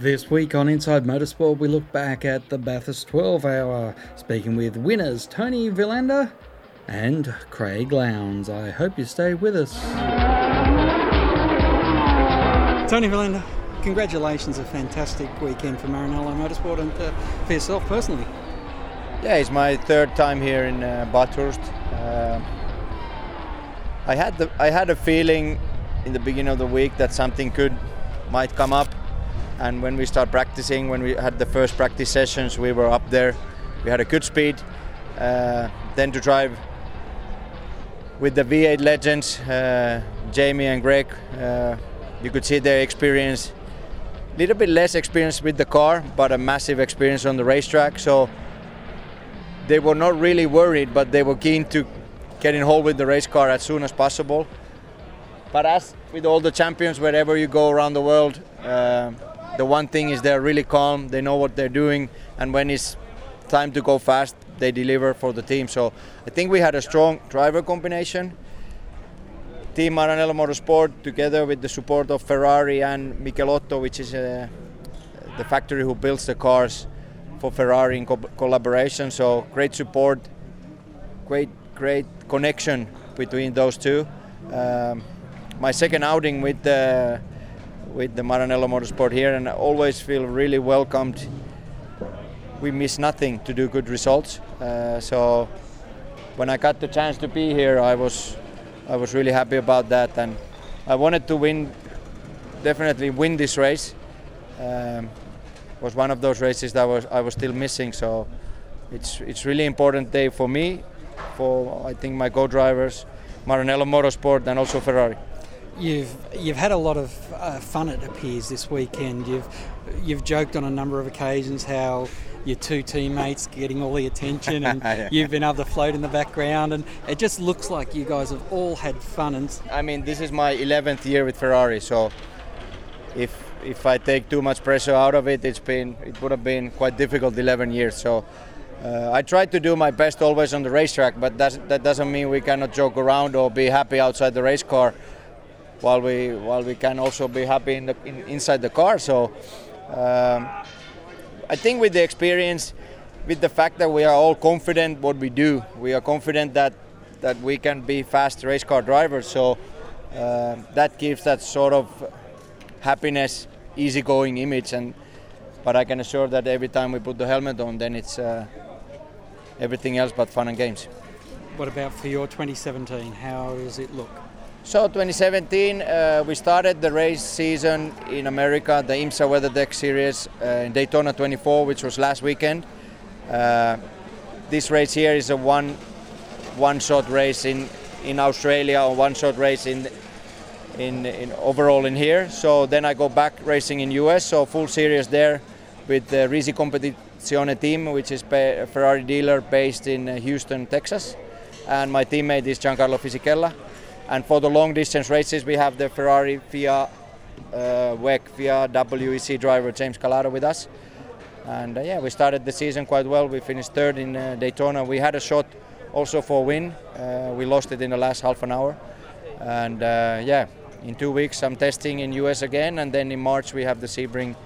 This week on Inside Motorsport, we look back at the Bathurst 12 hour, speaking with winners Toni Vilander and Craig Lowndes. I hope you stay with us. Toni Vilander, congratulations, a fantastic weekend for Maranello Motorsport and uh, for yourself personally. Yeah, it's my third time here in uh, Bathurst. Uh, I had the I had a feeling in the beginning of the week that something could might come up and when we start practicing, when we had the first practice sessions, we were up there. We had a good speed. Uh, then to drive with the V8 legends, uh, Jamie and Craig, uh, you could see their experience. A little bit less experience with the car, but a massive experience on the racetrack. So they were not really worried, but they were keen to get in hold with the race car as soon as possible. But as with all the champions, wherever you go around the world, uh, the one thing is they're really calm, they know what they're doing, and when it's time to go fast, they deliver for the team. So I think we had a strong driver combination. Team Maranello Motorsport, together with the support of Ferrari and Michelotto, which is uh, the factory who builds the cars for Ferrari in co- collaboration. So great support, great great connection between those two. Um, my second outing with the with the Maranello Motorsport here, and I always feel really welcomed. We miss nothing to do good results. Uh, so when I got the chance to be here, I was I was really happy about that, and I wanted to win, definitely win this race. Um, was one of those races that was I was still missing. So it's it's really important day for me, for I think my co-drivers, Maranello Motorsport, and also Ferrari. You've you've had a lot of uh, fun. It appears this weekend. You've you've joked on a number of occasions how your two teammates getting all the attention, and yeah. you've been able to float in the background, and it just looks like you guys have all had fun. And I mean, this is my 11th year with Ferrari, so if if I take too much pressure out of it, it's been it would have been quite difficult 11 years. So. Uh, I try to do my best always on the racetrack, but that doesn't mean we cannot joke around or be happy outside the race car while we while we can also be happy in the in, inside the car. So um, I think with the experience, with the fact that we are all confident what we do, we are confident that that we can be fast race car drivers. So uh, that gives that sort of happiness, easygoing image. And but I can assure that every time we put the helmet on, then it's uh, everything else but fun and games. What about for your 2017? How does it look? So 2017, uh, we started the race season in America, the IMSA WeatherTech Series uh, in Daytona 24, which was last weekend. Uh, this race here is a one one shot race in in Australia or one shot race in in, in overall in here. So then I go back racing in US, so full series there with the Risi Competizione team, which is a Ferrari dealer based in uh, Houston, Texas, and my teammate is Giancarlo Fisichella and for the long distance races, we have the Ferrari FIA uh, WEC FIA WEC driver James Calado with us. And uh, yeah, we started the season quite well. We finished third in uh, Daytona. We had a shot also for a win. Uh, we lost it in the last half an hour. And uh, yeah, in two weeks I'm testing in US again, and then in March we have the Sebring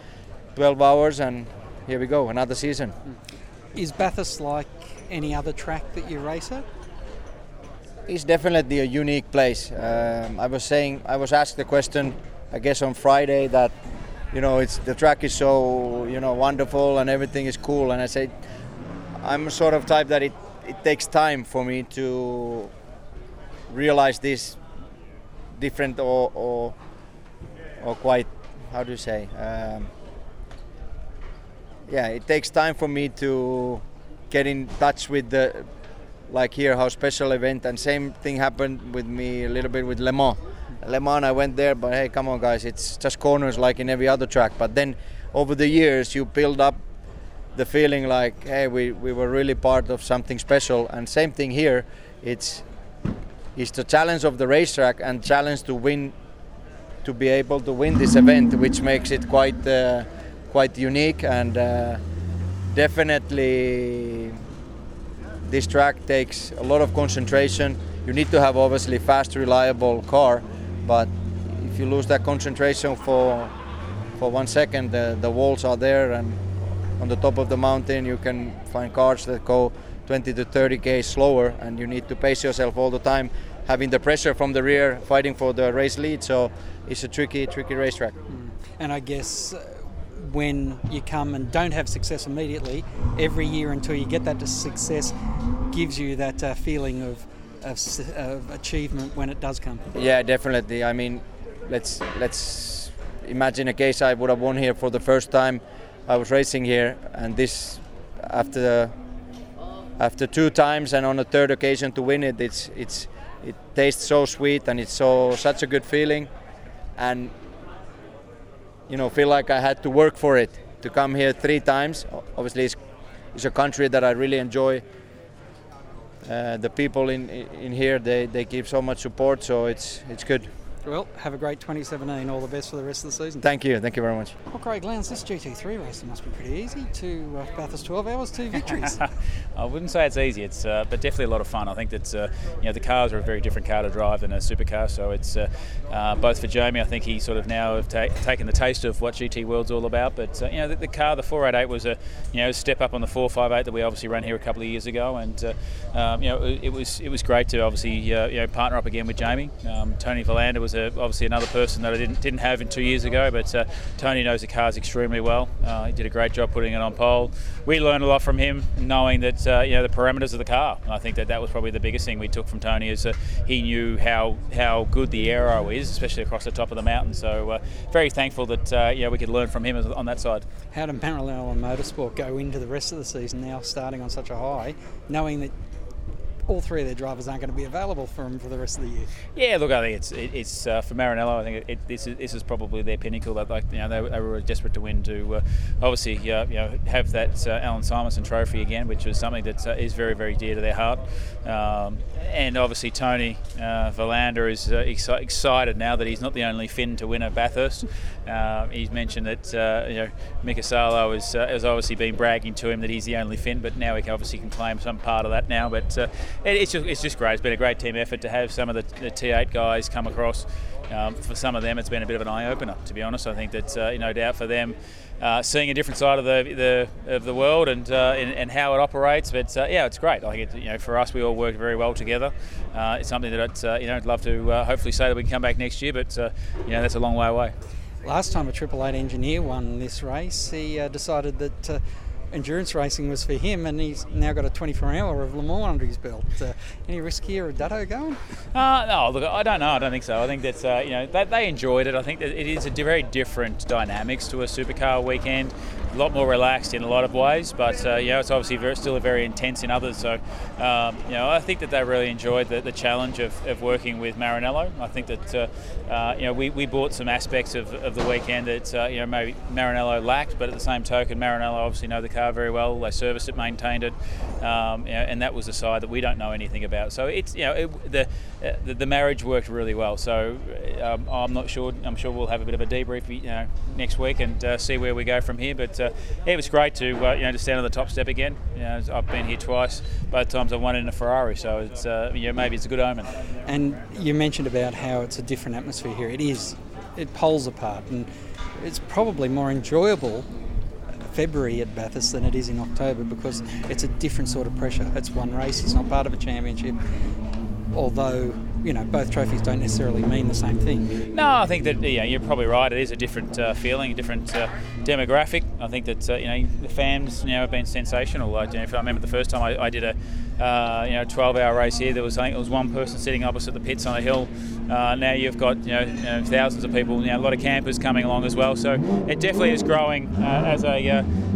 12 hours, and here we go, another season. Is Bathurst like any other track that you race at? It's definitely a unique place. Um, I was saying, I was asked the question, I guess on Friday that, you know, it's the track is so, you know, wonderful and everything is cool. And I said, I'm a sort of type that it, it takes time for me to realize this different or, or, or quite, how do you say? Um, yeah, it takes time for me to get in touch with the like here how special event and same thing happened with me a little bit with Le Mans. Le Mans I went there but hey come on guys it's just corners like in every other track. But then over the years you build up the feeling like hey we, we were really part of something special. And same thing here it's it's the challenge of the racetrack and challenge to win to be able to win this event which makes it quite uh, quite unique. And uh, definitely this track takes a lot of concentration. You need to have obviously fast, reliable car, but if you lose that concentration for for one second the, the walls are there and on the top of the mountain you can find cars that go 20 to 30 k slower and you need to pace yourself all the time having the pressure from the rear fighting for the race lead so it's a tricky tricky racetrack mm. and i guess uh, when you come and don't have success immediately every year until you get that success gives you that uh, feeling of, of, of achievement when it does come. Yeah definitely. I mean let's let's imagine a case I would have won here for the first time. I was racing here, and this after after two times and on a third occasion to win it, it's it's it tastes so sweet and it's so such a good feeling, and you know feel like I had to work for it to come here three times. Obviously, it's, it's a country that I really enjoy. Uh, the people in in here they, they give so much support, so it's it's good. Well, have a great 2017. All the best for the rest of the season. Thank you. Thank you very much. Well, Craig Lowndes, this GT3 racing must be pretty easy. Two uh, Bathurst 12 hours, two victories. I wouldn't say it's easy. It's uh, but definitely a lot of fun. I think that uh, you know the cars are a very different car to drive than a supercar. So it's uh, uh, both for Jamie. I think he sort of now have ta- taken the taste of what GT World's all about. But uh, you know the, the, car, the 488, was a you know step up on the 458 that we obviously ran here a couple of years ago, and um, you know it, it, was it was great to obviously you know partner up again with Jamie. Um, Toni Vilander was a, obviously another person that I didn't didn't have in two years ago. But uh, Toni knows the cars extremely well. Uh, he did a great job putting it on pole. We learned a lot from him, knowing that uh, you know the parameters of the car. And I think that that was probably the biggest thing we took from Toni is that he knew how how good the aero is, especially across the top of the mountain. So uh, very thankful that uh, you we could learn from him on that side. How did Maranello Motorsport go into the rest of the season now, starting on such a high, knowing that all three of their drivers aren't going to be available for them for the rest of the year. Yeah, look, I think it's it, it's uh, for Maranello. I think it, it, this is this is probably their pinnacle. That like you know they, they were desperate to win to uh, obviously uh, you know have that uh, Allan Simonsen Trophy again, which is something that uh, is very very dear to their heart. Um, and obviously Toni uh, Vilander is exci- excited now that he's not the only Finn to win at Bathurst. he's mentioned that you know Mika Salo has, has obviously been bragging to him that he's the only Finn, but now he obviously can claim some part of that now. But it's just, it's just great. It's been a great team effort to have some of the, the T8 guys come across. Um, for some of them, it's been a bit of an eye opener. To be honest, I think that uh, no doubt for them, uh, seeing a different side of the, the of the world and, uh, and, and how it operates. But uh, yeah, it's great. I think it, you know for us, we all work very well together. Uh, it's something that I'd, you know I'd love to hopefully say that we can come back next year. But you know that's a long way away. Last time a Triple Eight engineer won this race, he decided that endurance racing was for him, and he's now got a 24 hour of Le Mans under his belt. Uh, any risk here of Dutto going? Uh, no, look, I don't know. I don't think so. I think that's uh, you know they, they enjoyed it. I think that it is a very different dynamics to a supercar weekend a lot more relaxed in a lot of ways, but uh, you know it's obviously very, still very intense in others. So um, you know I think that they really enjoyed the, the challenge of, of, working with Maranello. I think that uh, you know we, we bought some aspects of, of the weekend that uh, you know maybe Maranello lacked, but at the same token, Maranello obviously know the car very well. They serviced it, maintained it, um, you know, and that was a side that we don't know anything about. So it's you know it, the, the, the marriage worked really well. So um, I'm not sure. I'm sure we'll have a bit of a debrief you know next week and uh, see where we go from here. But uh, yeah, it was great to uh, you know to stand on the top step again. You know, I've been here twice. Both times I've won in a Ferrari, so it's you know, maybe it's a good omen. And you mentioned about how it's a different atmosphere here. It is. It poles apart, and it's probably more enjoyable February at Bathurst than it is in October because it's a different sort of pressure. It's one race. It's not part of a championship although you know both trophies don't necessarily mean the same thing. No, I think that yeah, you're probably right. It is a different uh, feeling, a different uh, demographic. I think that uh, you know the fans you know have been sensational. If I remember the first time I, I did a uh, you know 12-hour race here, there was I think it was one person sitting opposite the pits on a hill. Uh, now you've got you know, you know, thousands of people, you know, a lot of campers coming along as well. So it definitely is growing uh, as a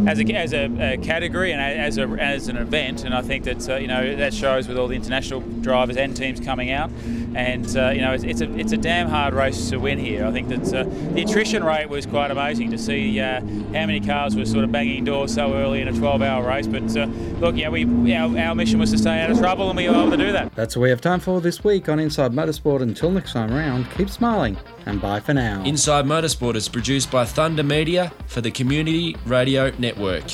as a as a, a, category and as a as an event. And I think that you know that shows with all the international drivers and teams coming out and uh, you know it's, it's, a it's a damn hard race to win here. I think that uh, the attrition rate was quite amazing to see uh, how many cars were sort of banging doors so early in a 12-hour race. But uh, look, yeah, we our, our mission was to stay out of trouble, and we were able to do that. That's all we have time for this week on Inside Motorsport. Until next time round, keep smiling and bye for now. Inside Motorsport is produced by Thunder Media for the Community Radio Network.